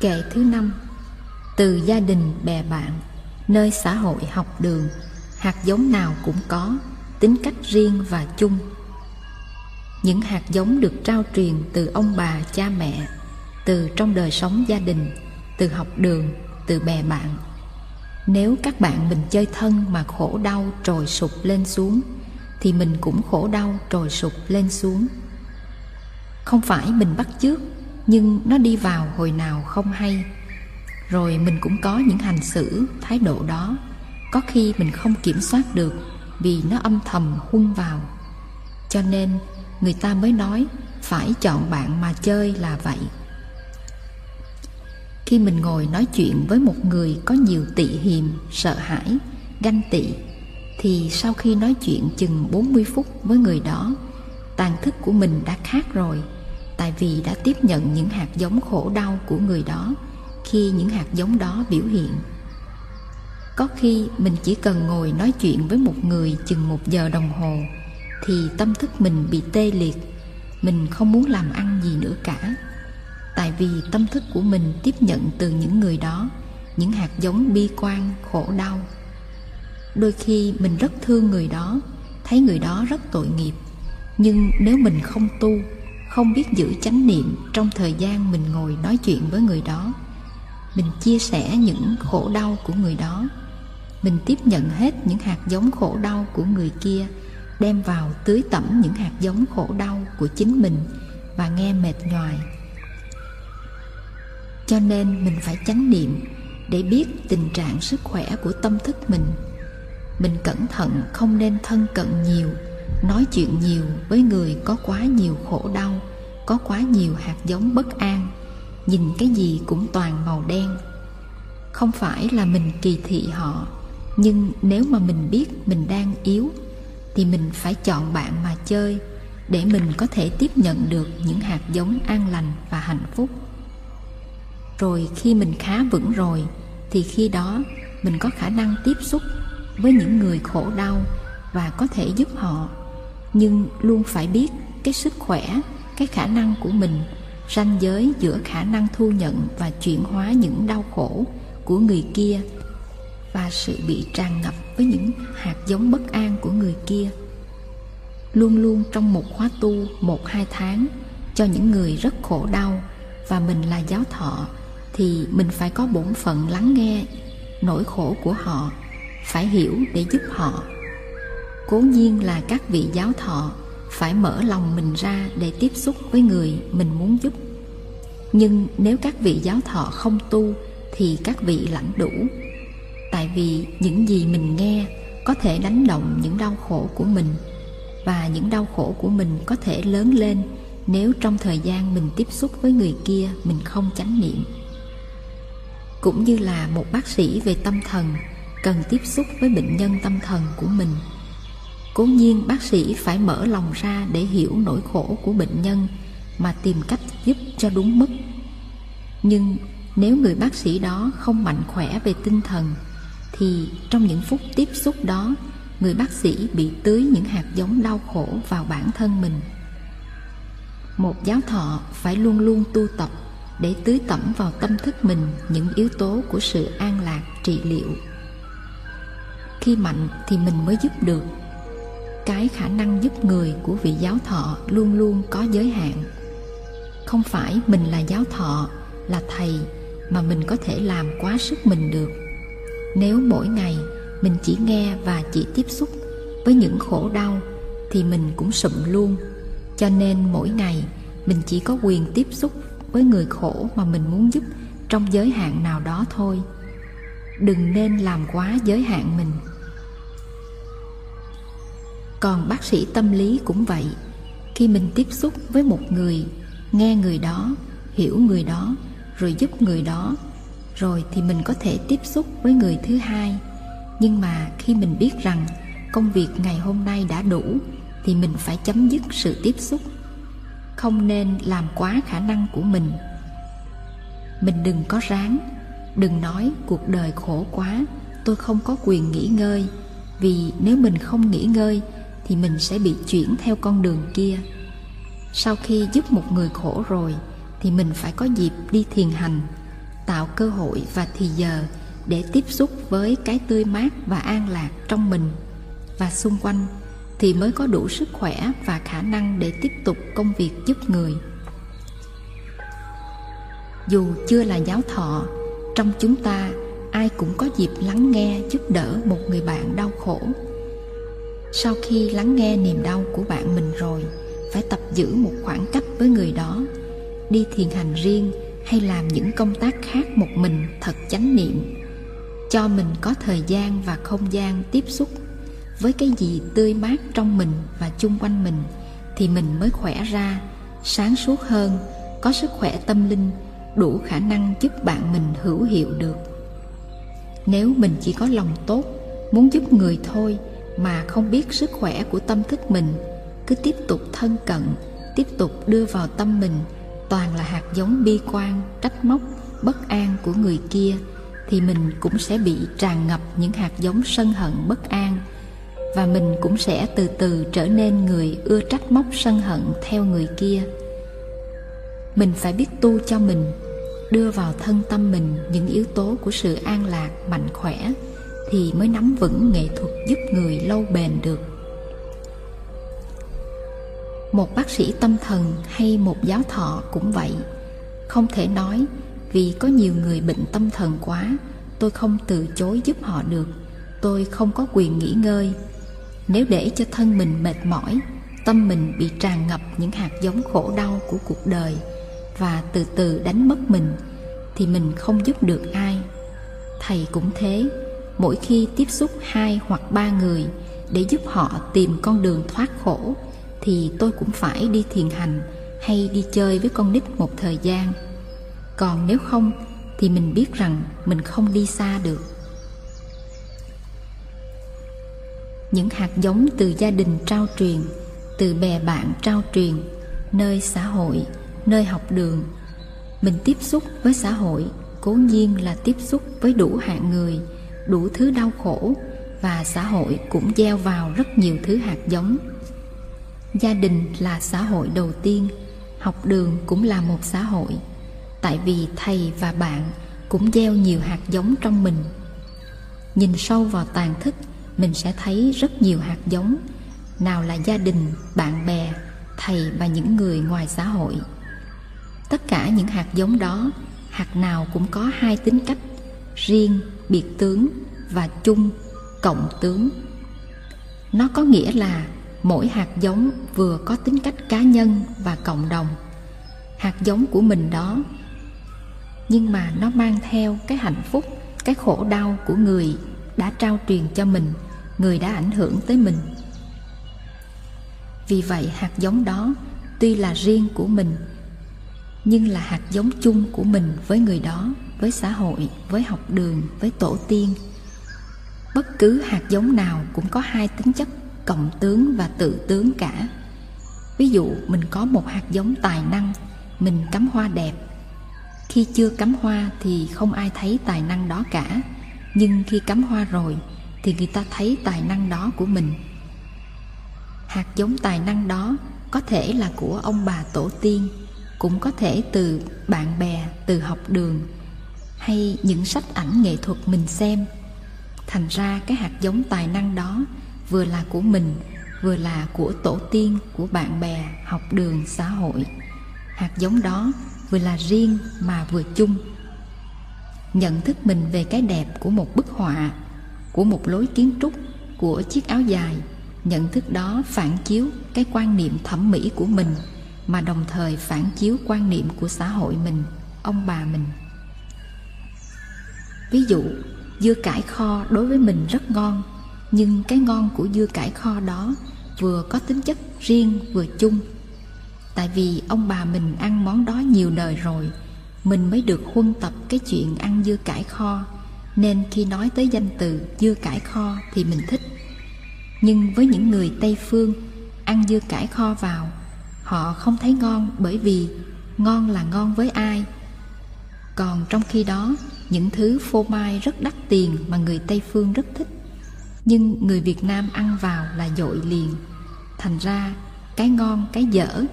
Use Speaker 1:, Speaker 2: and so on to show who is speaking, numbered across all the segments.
Speaker 1: Kệ thứ năm, Từ gia đình, bè bạn, Nơi xã hội học đường, Hạt giống nào cũng có, Tính cách riêng và chung. Những hạt giống được trao truyền Từ ông bà, cha mẹ, Từ trong đời sống gia đình, Từ học đường, Từ bè bạn. Nếu các bạn mình chơi thân Mà khổ đau trồi sụp lên xuống, Thì mình cũng khổ đau trồi sụp lên xuống. Không phải mình bắt chước nhưng nó đi vào hồi nào không hay. Rồi mình cũng có những hành xử, thái độ đó. Có khi mình không kiểm soát được vì nó âm thầm huân vào. Cho nên người ta mới nói phải chọn bạn mà chơi là vậy. Khi mình ngồi nói chuyện với một người có nhiều tị hiềm, sợ hãi, ganh tị, thì sau khi nói chuyện chừng 40 phút với người đó, tàn thức của mình đã khác rồi tại vì đã tiếp nhận những hạt giống khổ đau của người đó khi những hạt giống đó biểu hiện. Có khi mình chỉ cần ngồi nói chuyện với một người chừng một giờ đồng hồ, thì tâm thức mình bị tê liệt, mình không muốn làm ăn gì nữa cả. Tại vì tâm thức của mình tiếp nhận từ những người đó, những hạt giống bi quan, khổ đau. Đôi khi mình rất thương người đó, thấy người đó rất tội nghiệp, nhưng nếu mình không tu không biết giữ chánh niệm trong thời gian mình ngồi nói chuyện với người đó. Mình chia sẻ những khổ đau của người đó. Mình tiếp nhận hết những hạt giống khổ đau của người kia, đem vào tưới tẩm những hạt giống khổ đau của chính mình và nghe mệt nhoài. Cho nên mình phải chánh niệm để biết tình trạng sức khỏe của tâm thức mình. Mình cẩn thận, không nên thân cận nhiều nói chuyện nhiều với người có quá nhiều khổ đau, có quá nhiều hạt giống bất an, nhìn cái gì cũng toàn màu đen. Không phải là mình kỳ thị họ, nhưng nếu mà mình biết mình đang yếu, thì mình phải chọn bạn mà chơi để mình có thể tiếp nhận được những hạt giống an lành và hạnh phúc. Rồi khi mình khá vững rồi, thì khi đó mình có khả năng tiếp xúc với những người khổ đau và có thể giúp họ nhưng luôn phải biết cái sức khỏe, cái khả năng của mình ranh giới giữa khả năng thu nhận và chuyển hóa những đau khổ của người kia và sự bị tràn ngập với những hạt giống bất an của người kia. Luôn luôn trong một khóa tu một hai tháng cho những người rất khổ đau và mình là giáo thọ thì mình phải có bổn phận lắng nghe nỗi khổ của họ, phải hiểu để giúp họ cố nhiên là các vị giáo thọ phải mở lòng mình ra để tiếp xúc với người mình muốn giúp. Nhưng nếu các vị giáo thọ không tu thì các vị lãnh đủ. Tại vì những gì mình nghe có thể đánh động những đau khổ của mình, và những đau khổ của mình có thể lớn lên nếu trong thời gian mình tiếp xúc với người kia mình không chánh niệm. Cũng như là một bác sĩ về tâm thần cần tiếp xúc với bệnh nhân tâm thần của mình cố nhiên bác sĩ phải mở lòng ra để hiểu nỗi khổ của bệnh nhân mà tìm cách giúp cho đúng mức. Nhưng nếu người bác sĩ đó không mạnh khỏe về tinh thần, thì trong những phút tiếp xúc đó, người bác sĩ bị tưới những hạt giống đau khổ vào bản thân mình. Một giáo thọ phải luôn luôn tu tập để tưới tẩm vào tâm thức mình những yếu tố của sự an lạc trị liệu. Khi mạnh thì mình mới giúp được cái khả năng giúp người của vị giáo thọ luôn luôn có giới hạn. Không phải mình là giáo thọ, là thầy mà mình có thể làm quá sức mình được. Nếu mỗi ngày mình chỉ nghe và chỉ tiếp xúc với những khổ đau thì mình cũng sụm luôn. Cho nên mỗi ngày mình chỉ có quyền tiếp xúc với người khổ mà mình muốn giúp trong giới hạn nào đó thôi. Đừng nên làm quá giới hạn mình còn bác sĩ tâm lý cũng vậy. Khi mình tiếp xúc với một người, nghe người đó, hiểu người đó, rồi giúp người đó, rồi thì mình có thể tiếp xúc với người thứ hai. Nhưng mà khi mình biết rằng công việc ngày hôm nay đã đủ, thì mình phải chấm dứt sự tiếp xúc. Không nên làm quá khả năng của mình. Mình đừng có ráng. Đừng nói cuộc đời khổ quá, tôi không có quyền nghỉ ngơi. Vì nếu mình không nghỉ ngơi thì mình sẽ bị chuyển theo con đường kia. Sau khi giúp một người khổ rồi, thì mình phải có dịp đi thiền hành, tạo cơ hội và thì giờ để tiếp xúc với cái tươi mát và an lạc trong mình. Và xung quanh thì mới có đủ sức khỏe và khả năng để tiếp tục công việc giúp người. Dù chưa là giáo thọ, trong chúng ta ai cũng có dịp lắng nghe, giúp đỡ một người bạn đau khổ sau khi lắng nghe niềm đau của bạn mình rồi, phải tập giữ một khoảng cách với người đó. Đi thiền hành riêng hay làm những công tác khác một mình thật chánh niệm. Cho mình có thời gian và không gian tiếp xúc với cái gì tươi mát trong mình và chung quanh mình thì mình mới khỏe ra, sáng suốt hơn, có sức khỏe tâm linh, đủ khả năng giúp bạn mình hữu hiệu được. Nếu mình chỉ có lòng tốt, muốn giúp người thôi mà không biết sức khỏe của tâm thức mình, cứ tiếp tục thân cận, tiếp tục đưa vào tâm mình, toàn là hạt giống bi quan, trách móc, bất an của người kia, thì mình cũng sẽ bị tràn ngập những hạt giống sân hận bất an, và mình cũng sẽ từ từ trở nên người ưa trách móc sân hận theo người kia. Mình phải biết tu cho mình, đưa vào thân tâm mình những yếu tố của sự an lạc, mạnh khỏe thì mới nắm vững nghệ thuật giúp người lâu bền được. Một bác sĩ tâm thần hay một giáo thọ cũng vậy. Không thể nói, vì có nhiều người bệnh tâm thần quá, tôi không từ chối giúp họ được. Tôi không có quyền nghỉ ngơi. Nếu để cho thân mình mệt mỏi, tâm mình bị tràn ngập những hạt giống khổ đau của cuộc đời và từ từ đánh mất mình, thì mình không giúp được ai. Thầy cũng thế mỗi khi tiếp xúc hai hoặc ba người để giúp họ tìm con đường thoát khổ, thì tôi cũng phải đi thiền hành hay đi chơi với con nít một thời gian. Còn nếu không, thì mình biết rằng mình không đi xa được. Những hạt giống từ gia đình trao truyền, từ bè bạn trao truyền, nơi xã hội, nơi học đường. Mình tiếp xúc với xã hội cố nhiên là tiếp xúc với đủ hạng người đủ thứ đau khổ và xã hội cũng gieo vào rất nhiều thứ hạt giống. Gia đình là xã hội đầu tiên, học đường cũng là một xã hội. Tại vì thầy và bạn cũng gieo nhiều hạt giống trong mình. Nhìn sâu vào tàn thức, mình sẽ thấy rất nhiều hạt giống. Nào là gia đình, bạn bè, thầy và những người ngoài xã hội. Tất cả những hạt giống đó, hạt nào cũng có hai tính cách riêng, biệt tướng và chung, cộng tướng. Nó có nghĩa là mỗi hạt giống vừa có tính cách cá nhân và cộng đồng. Hạt giống của mình đó. Nhưng mà nó mang theo cái hạnh phúc, cái khổ đau của người đã trao truyền cho mình, người đã ảnh hưởng tới mình. Vì vậy hạt giống đó tuy là riêng của mình, nhưng là hạt giống chung của mình với người đó với xã hội, với học đường, với tổ tiên. Bất cứ hạt giống nào cũng có hai tính chất, cộng tướng và tự tướng cả. Ví dụ, mình có một hạt giống tài năng, mình cắm hoa đẹp. Khi chưa cắm hoa thì không ai thấy tài năng đó cả. Nhưng khi cắm hoa rồi thì người ta thấy tài năng đó của mình. Hạt giống tài năng đó có thể là của ông bà tổ tiên, cũng có thể từ bạn bè, từ học đường hay những sách ảnh nghệ thuật mình xem. Thành ra cái hạt giống tài năng đó vừa là của mình, vừa là của tổ tiên, của bạn bè, học đường, xã hội. Hạt giống đó vừa là riêng mà vừa chung. Nhận thức mình về cái đẹp của một bức họa, của một lối kiến trúc, của chiếc áo dài. Nhận thức đó phản chiếu cái quan niệm thẩm mỹ của mình, mà đồng thời phản chiếu quan niệm của xã hội mình, ông bà mình ví dụ, dưa cải kho đối với mình rất ngon, nhưng cái ngon của dưa cải kho đó vừa có tính chất riêng vừa chung. Tại vì ông bà mình ăn món đó nhiều đời rồi, mình mới được huân tập cái chuyện ăn dưa cải kho. Nên khi nói tới danh từ dưa cải kho thì mình thích. Nhưng với những người tây phương ăn dưa cải kho vào, họ không thấy ngon bởi vì ngon là ngon với ai. Còn trong khi đó những thứ phô mai rất đắt tiền mà người tây phương rất thích. Nhưng người việt nam ăn vào là dội liền. Thành ra, cái ngon, cái dở,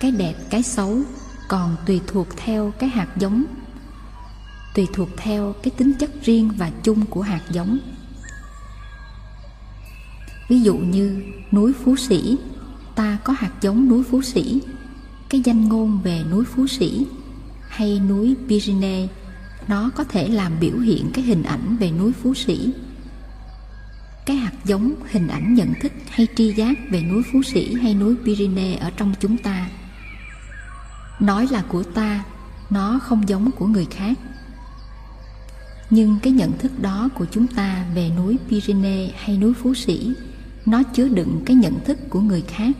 Speaker 1: cái đẹp, cái xấu còn tùy thuộc theo cái hạt giống, tùy thuộc theo cái tính chất riêng và chung của hạt giống. Ví dụ như núi phú sĩ, ta có hạt giống núi phú sĩ. Cái danh ngôn về núi phú sĩ hay núi Pyrenees nó có thể làm biểu hiện cái hình ảnh về núi phú sĩ. Cái hạt giống hình ảnh nhận thức hay tri giác về núi phú sĩ hay núi Pyrene ở trong chúng ta. Nói là của ta, nó không giống của người khác. Nhưng cái nhận thức đó của chúng ta về núi Pyrene hay núi Phú Sĩ, nó chứa đựng cái nhận thức của người khác.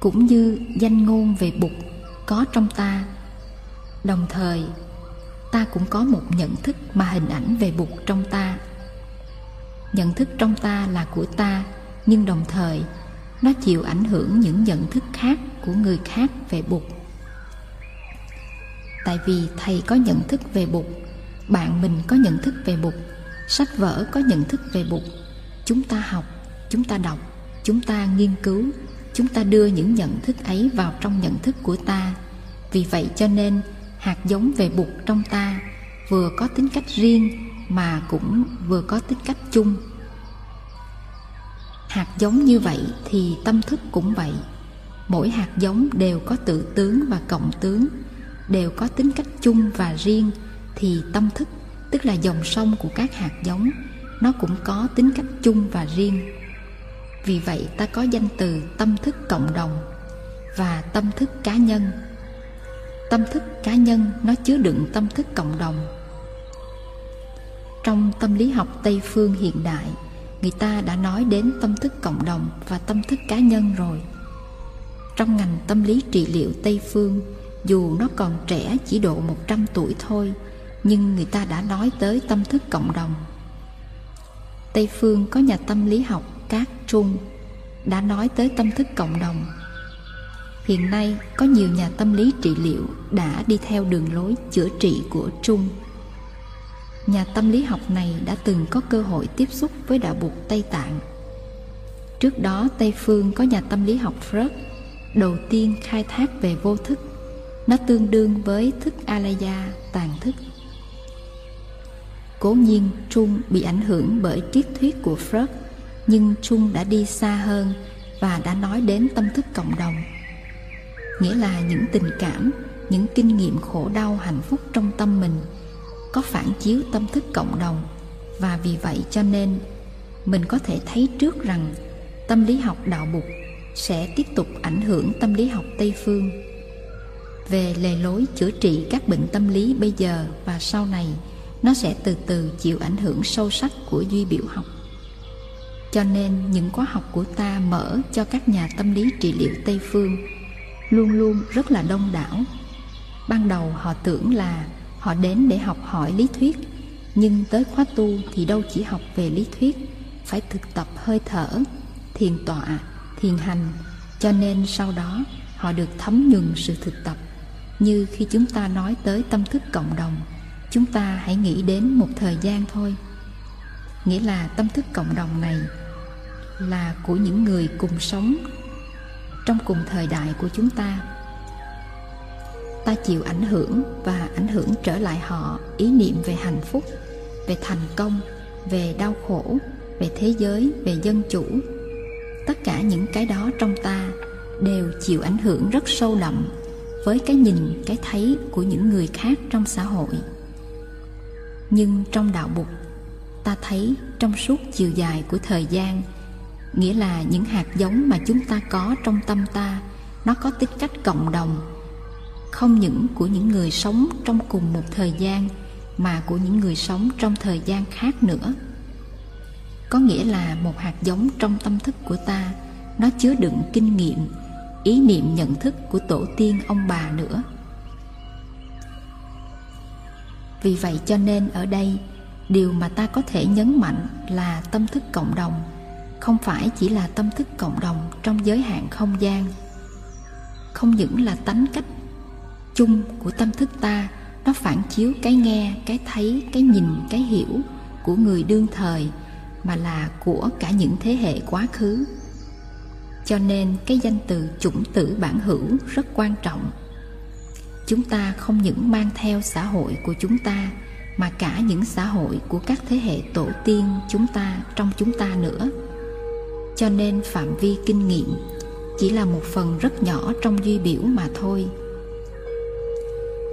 Speaker 1: Cũng như danh ngôn về Bụt có trong ta. Đồng thời ta cũng có một nhận thức mà hình ảnh về Bụt trong ta. Nhận thức trong ta là của ta, nhưng đồng thời, nó chịu ảnh hưởng những nhận thức khác của người khác về Bụt tại vì thầy có nhận thức về Bụt bạn mình có nhận thức về Bụt sách vở có nhận thức về Bụt chúng ta học, chúng ta đọc, chúng ta nghiên cứu, chúng ta đưa những nhận thức ấy vào trong nhận thức của ta. Vì vậy cho nên hạt giống về Bụt trong ta, vừa có tính cách riêng mà cũng vừa có tính cách chung. Hạt giống như vậy thì tâm thức cũng vậy. Mỗi hạt giống đều có tự tướng và cộng tướng, đều có tính cách chung và riêng thì tâm thức, tức là dòng sông của các hạt giống, nó cũng có tính cách chung và riêng. Vì vậy ta có danh từ tâm thức cộng đồng và tâm thức cá nhân tâm thức cá nhân nó chứa đựng tâm thức cộng đồng. Trong tâm lý học tây phương hiện đại, người ta đã nói đến tâm thức cộng đồng và tâm thức cá nhân rồi. Trong ngành tâm lý trị liệu tây phương, dù nó còn trẻ chỉ độ 100 tuổi thôi, nhưng người ta đã nói tới tâm thức cộng đồng. Tây phương có nhà tâm lý học cát trung đã nói tới tâm thức cộng đồng hiện nay có nhiều nhà tâm lý trị liệu đã đi theo đường lối chữa trị của trung nhà tâm lý học này đã từng có cơ hội tiếp xúc với đạo bục Tây Tạng. Trước đó Tây Phương có nhà tâm lý học Freud đầu tiên khai thác về vô thức. Nó tương đương với thức Alaya, tàn thức. Cố nhiên Trung bị ảnh hưởng bởi triết thuyết của Freud, nhưng Trung đã đi xa hơn và đã nói đến tâm thức cộng đồng. Nghĩa là những tình cảm, những kinh nghiệm khổ đau hạnh phúc trong tâm mình – có phản chiếu tâm thức cộng đồng. Và vì vậy cho nên mình có thể thấy trước rằng tâm lý học đạo bục sẽ tiếp tục ảnh hưởng tâm lý học tây phương. Về lề lối chữa trị các bệnh tâm lý bây giờ và sau này nó sẽ từ từ chịu ảnh hưởng sâu sắc của duy biểu học. Cho nên những khóa học của ta mở cho các nhà tâm lý trị liệu tây phương luôn luôn rất là đông đảo. Ban đầu họ tưởng là họ đến để học hỏi lý thuyết, nhưng tới khóa tu thì đâu chỉ học về lý thuyết, phải thực tập hơi thở, thiền tọa, thiền hành. Cho nên sau đó họ được thấm nhuần sự thực tập. Như khi chúng ta nói tới tâm thức cộng đồng, chúng ta hãy nghĩ đến một thời gian thôi. Nghĩa là tâm thức cộng đồng này là của những người cùng sống trong cùng thời đại của chúng ta. Ta chịu ảnh hưởng và ảnh hưởng trở lại họ ý niệm về hạnh phúc, về thành công, về đau khổ, về thế giới, về dân chủ. Tất cả những cái đó trong ta đều chịu ảnh hưởng rất sâu đậm với cái nhìn, cái thấy của những người khác trong xã hội. Nhưng trong đạo bục, ta thấy trong suốt chiều dài của thời gian nghĩa là những hạt giống mà chúng ta có trong tâm ta, nó có tính cách cộng đồng. Không những của những người sống trong cùng một thời gian, mà của những người sống trong thời gian khác nữa. Có nghĩa là một hạt giống trong tâm thức của ta, nó chứa đựng kinh nghiệm, ý niệm nhận thức của tổ tiên ông bà nữa. Vì vậy cho nên ở đây, điều mà ta có thể nhấn mạnh là tâm thức cộng đồng không phải chỉ là tâm thức cộng đồng trong giới hạn không gian. Không những là tánh cách chung của tâm thức ta, nó phản chiếu cái nghe, cái thấy, cái nhìn, cái hiểu của người đương thời mà là của cả những thế hệ quá khứ. Cho nên cái danh từ chủng tử bản hữu rất quan trọng. Chúng ta không những mang theo xã hội của chúng ta, mà cả những xã hội của các thế hệ tổ tiên chúng ta trong chúng ta nữa cho nên phạm vi kinh nghiệm chỉ là một phần rất nhỏ trong duy biểu mà thôi.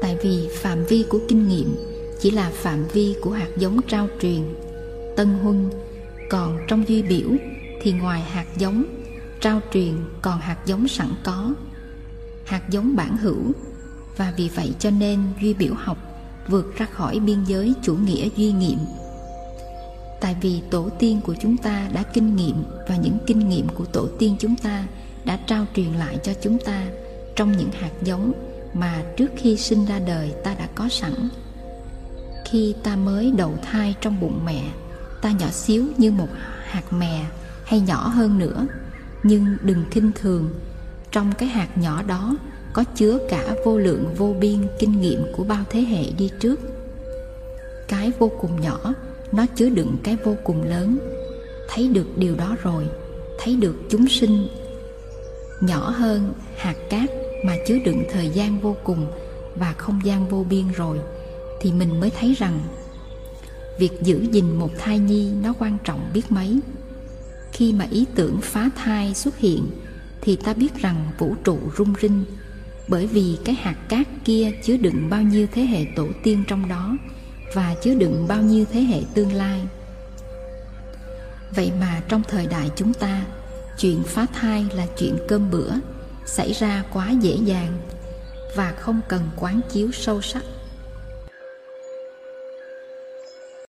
Speaker 1: Tại vì phạm vi của kinh nghiệm chỉ là phạm vi của hạt giống trao truyền, tân huân. Còn trong duy biểu thì ngoài hạt giống trao truyền còn hạt giống sẵn có, hạt giống bản hữu. Và vì vậy cho nên duy biểu học vượt ra khỏi biên giới chủ nghĩa duy nghiệm tại vì tổ tiên của chúng ta đã kinh nghiệm và những kinh nghiệm của tổ tiên chúng ta đã trao truyền lại cho chúng ta trong những hạt giống mà trước khi sinh ra đời ta đã có sẵn. Khi ta mới đầu thai trong bụng mẹ, ta nhỏ xíu như một hạt mè hay nhỏ hơn nữa. Nhưng đừng khinh thường, trong cái hạt nhỏ đó có chứa cả vô lượng vô biên kinh nghiệm của bao thế hệ đi trước. Cái vô cùng nhỏ nó chứa đựng cái vô cùng lớn. Thấy được điều đó rồi, thấy được chúng sinh nhỏ hơn hạt cát mà chứa đựng thời gian vô cùng và không gian vô biên rồi, thì mình mới thấy rằng việc giữ gìn một thai nhi nó quan trọng biết mấy. Khi mà ý tưởng phá thai xuất hiện, thì ta biết rằng vũ trụ rung rinh, bởi vì cái hạt cát kia chứa đựng bao nhiêu thế hệ tổ tiên trong đó và chứa đựng bao nhiêu thế hệ tương lai. Vậy mà trong thời đại chúng ta, chuyện phá thai là chuyện cơm bữa, xảy ra quá dễ dàng và không cần quán chiếu sâu sắc.